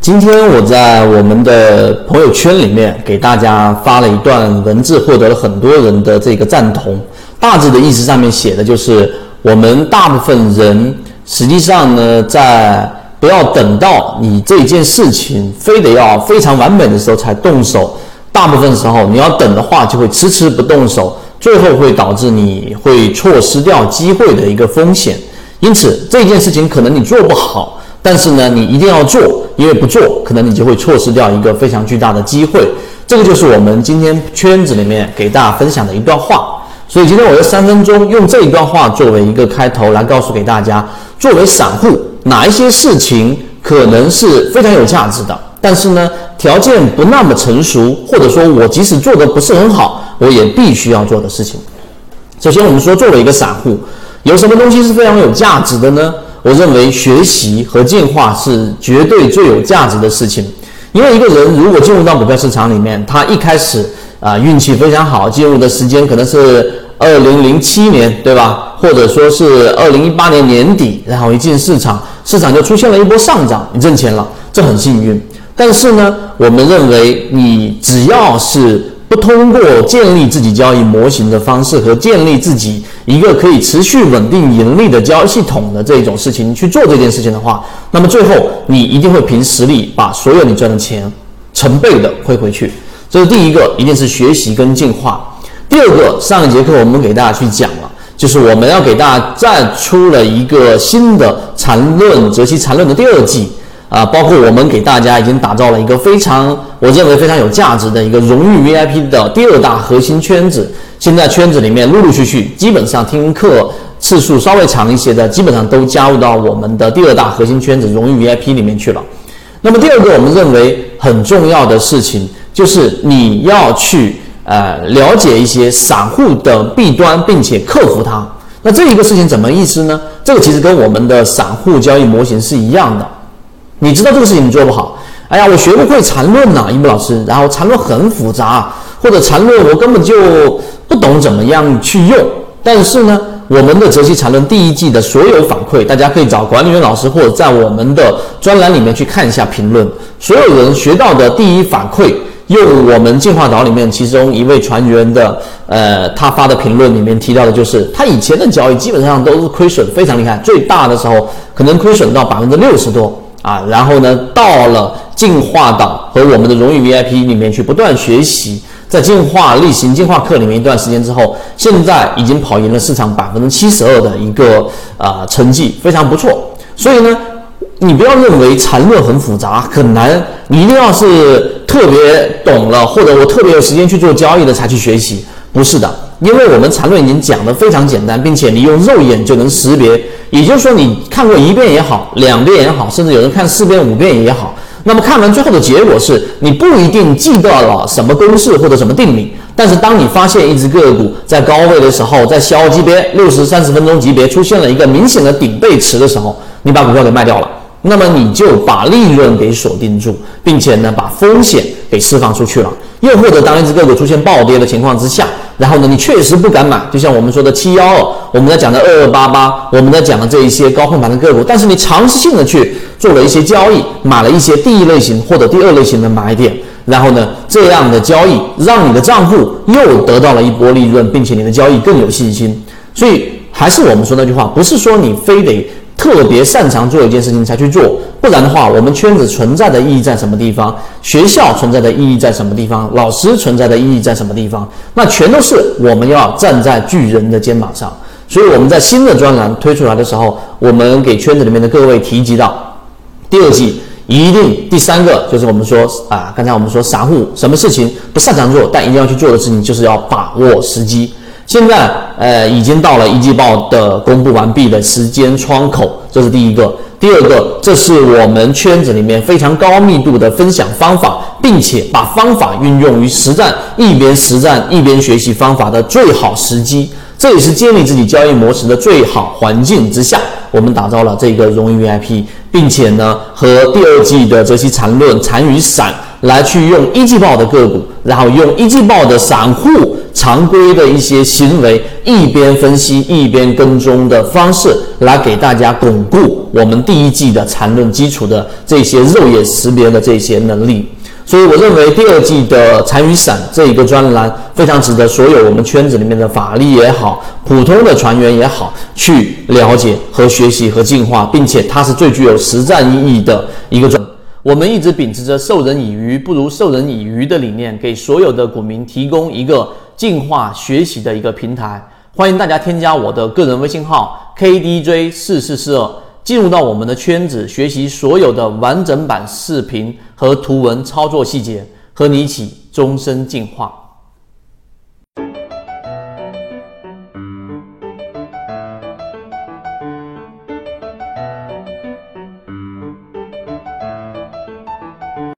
今天我在我们的朋友圈里面给大家发了一段文字，获得了很多人的这个赞同。大致的意思上面写的就是，我们大部分人实际上呢，在不要等到你这件事情非得要非常完美的时候才动手，大部分时候你要等的话，就会迟迟不动手，最后会导致你会错失掉机会的一个风险。因此，这件事情可能你做不好。但是呢，你一定要做，因为不做，可能你就会错失掉一个非常巨大的机会。这个就是我们今天圈子里面给大家分享的一段话。所以今天我用三分钟用这一段话作为一个开头，来告诉给大家，作为散户，哪一些事情可能是非常有价值的，但是呢，条件不那么成熟，或者说我即使做的不是很好，我也必须要做的事情。首先，我们说作为一个散户，有什么东西是非常有价值的呢？我认为学习和进化是绝对最有价值的事情，因为一个人如果进入到股票市场里面，他一开始啊运气非常好，进入的时间可能是二零零七年，对吧？或者说是二零一八年年底，然后一进市场，市场就出现了一波上涨，你挣钱了，这很幸运。但是呢，我们认为你只要是不通过建立自己交易模型的方式和建立自己一个可以持续稳定盈利的交易系统的这种事情去做这件事情的话，那么最后你一定会凭实力把所有你赚的钱成倍的亏回去。这是第一个，一定是学习跟进化。第二个，上一节课我们给大家去讲了，就是我们要给大家再出了一个新的缠论择期缠论的第二季。啊，包括我们给大家已经打造了一个非常，我认为非常有价值的一个荣誉 VIP 的第二大核心圈子。现在圈子里面陆陆续续，基本上听课次数稍微长一些的，基本上都加入到我们的第二大核心圈子荣誉 VIP 里面去了。那么第二个，我们认为很重要的事情，就是你要去呃了解一些散户的弊端，并且克服它。那这一个事情怎么意思呢？这个其实跟我们的散户交易模型是一样的。你知道这个事情你做不好，哎呀，我学不会缠论呐，一木老师，然后缠论很复杂，或者缠论我根本就不懂怎么样去用。但是呢，我们的泽西缠论第一季的所有反馈，大家可以找管理员老师或者在我们的专栏里面去看一下评论。所有人学到的第一反馈，用我们进化岛里面其中一位船员的，呃，他发的评论里面提到的就是，他以前的交易基本上都是亏损非常厉害，最大的时候可能亏损到百分之六十多。啊，然后呢，到了进化岛和我们的荣誉 VIP 里面去不断学习，在进化例行进化课里面一段时间之后，现在已经跑赢了市场百分之七十二的一个啊成绩，非常不错。所以呢，你不要认为缠论很复杂很难，你一定要是特别懂了，或者我特别有时间去做交易的才去学习，不是的。因为我们缠论已经讲得非常简单，并且你用肉眼就能识别，也就是说你看过一遍也好，两遍也好，甚至有人看四遍五遍也好，那么看完最后的结果是你不一定记得了什么公式或者什么定理，但是当你发现一只个股在高位的时候，在小级别六十三十分钟级别出现了一个明显的顶背驰的时候，你把股票给卖掉了，那么你就把利润给锁定住，并且呢把风险给释放出去了。又或者当一只个股出现暴跌的情况之下，然后呢，你确实不敢买，就像我们说的七幺二，我们在讲的二二八八，我们在讲的这一些高控盘的个股，但是你尝试性的去做了一些交易，买了一些第一类型或者第二类型的买点，然后呢，这样的交易让你的账户又得到了一波利润，并且你的交易更有信心。所以还是我们说那句话，不是说你非得。特别擅长做一件事情才去做，不然的话，我们圈子存在的意义在什么地方？学校存在的意义在什么地方？老师存在的意义在什么地方？那全都是我们要站在巨人的肩膀上。所以我们在新的专栏推出来的时候，我们给圈子里面的各位提及到，第二季一定第三个就是我们说啊，刚才我们说散户什么事情不擅长做，但一定要去做的事情，就是要把握时机。现在呃已经到了一季报的公布完毕的时间窗口，这是第一个。第二个，这是我们圈子里面非常高密度的分享方法，并且把方法运用于实战，一边实战一边学习方法的最好时机。这也是建立自己交易模式的最好环境之下，我们打造了这个荣誉 VIP，并且呢和第二季的这些缠论、缠与散。来去用一季报的个股，然后用一季报的散户常规的一些行为，一边分析一边跟踪的方式，来给大家巩固我们第一季的缠论基础的这些肉眼识别的这些能力。所以我认为第二季的残余散这一个专栏非常值得所有我们圈子里面的法力也好，普通的船员也好去了解和学习和进化，并且它是最具有实战意义的一个专。我们一直秉持着授人以鱼不如授人以渔的理念，给所有的股民提供一个进化学习的一个平台。欢迎大家添加我的个人微信号 KDJ 四四四二。进入到我们的圈子，学习所有的完整版视频和图文操作细节，和你一起终身进化。